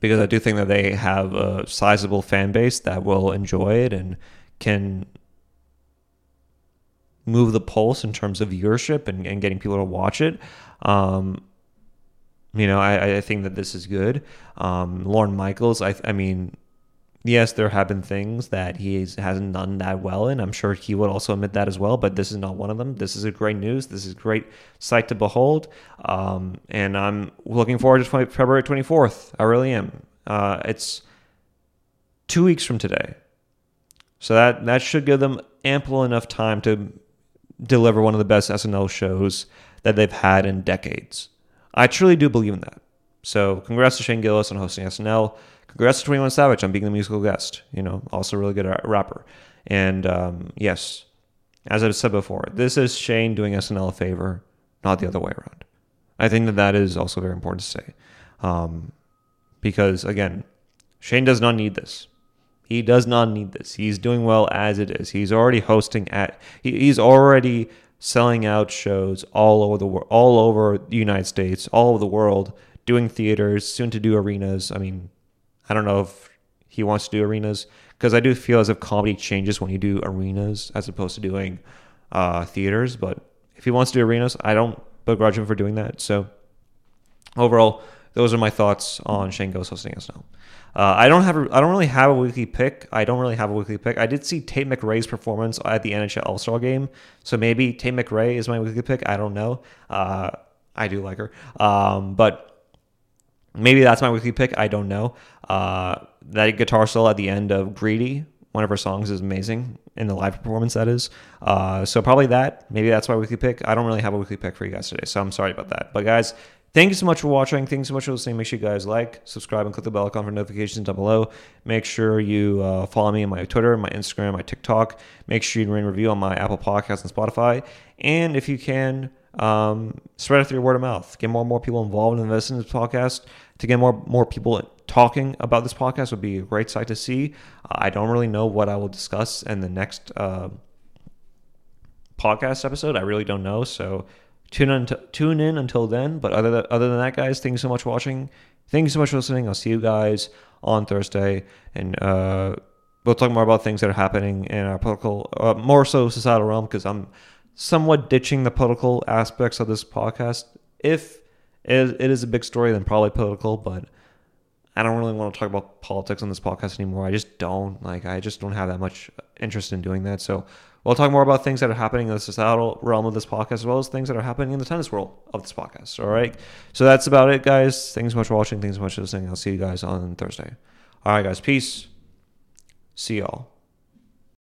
because I do think that they have a sizable fan base that will enjoy it and can move the pulse in terms of viewership and, and getting people to watch it. Um, you know, I, I think that this is good. Um, Lorne Michaels, I, I mean, yes, there have been things that he hasn't done that well in. I'm sure he would also admit that as well, but this is not one of them. This is a great news. This is a great sight to behold. Um, and I'm looking forward to 20, February 24th. I really am. Uh, it's two weeks from today. So that, that should give them ample enough time to deliver one of the best SNL shows that they've had in decades. I truly do believe in that. So congrats to Shane Gillis on hosting SNL. Congrats to 21 Savage on being the musical guest. You know, also a really good rapper. And um, yes, as I've said before, this is Shane doing SNL a favor, not the other way around. I think that that is also very important to say. Um, because again, Shane does not need this. He does not need this. He's doing well as it is. He's already hosting at. He, he's already selling out shows all over the world, all over the United States, all over the world, doing theaters, soon to do arenas. I mean, I don't know if he wants to do arenas because I do feel as if comedy changes when you do arenas as opposed to doing uh, theaters. But if he wants to do arenas, I don't begrudge him for doing that. So overall, those are my thoughts on Shane Gillis hosting SNL. Uh, I don't have a, I don't really have a weekly pick. I don't really have a weekly pick. I did see Tate McRae's performance at the NHL All Star game, so maybe Tate McRae is my weekly pick. I don't know. Uh, I do like her, um, but maybe that's my weekly pick. I don't know. Uh, that guitar solo at the end of Greedy, one of her songs, is amazing in the live performance. That is. Uh, so probably that. Maybe that's my weekly pick. I don't really have a weekly pick for you guys today, so I'm sorry about that. But guys, Thank you so much for watching. Thanks so much for listening. Make sure you guys like, subscribe, and click the bell icon for notifications down below. Make sure you uh, follow me on my Twitter, my Instagram, my TikTok. Make sure you rate and review on my Apple Podcasts and Spotify. And if you can, um, spread it through your word of mouth. Get more and more people involved in in this podcast. To get more more people talking about this podcast would be a great sight to see. Uh, I don't really know what I will discuss in the next uh, podcast episode. I really don't know. So Tune in, tune in until then. But other than, other than that, guys, thanks so much for watching. Thank you so much for listening. I'll see you guys on Thursday, and uh, we'll talk more about things that are happening in our political, uh, more so societal realm, because I'm somewhat ditching the political aspects of this podcast. If it is a big story, then probably political, but I don't really want to talk about politics on this podcast anymore. I just don't like. I just don't have that much interest in doing that. So we'll talk more about things that are happening in the societal realm of this podcast, as well as things that are happening in the tennis world of this podcast. All right. So that's about it, guys. Thanks so much for watching. Thanks so much for listening. I'll see you guys on Thursday. All right, guys. Peace. See y'all.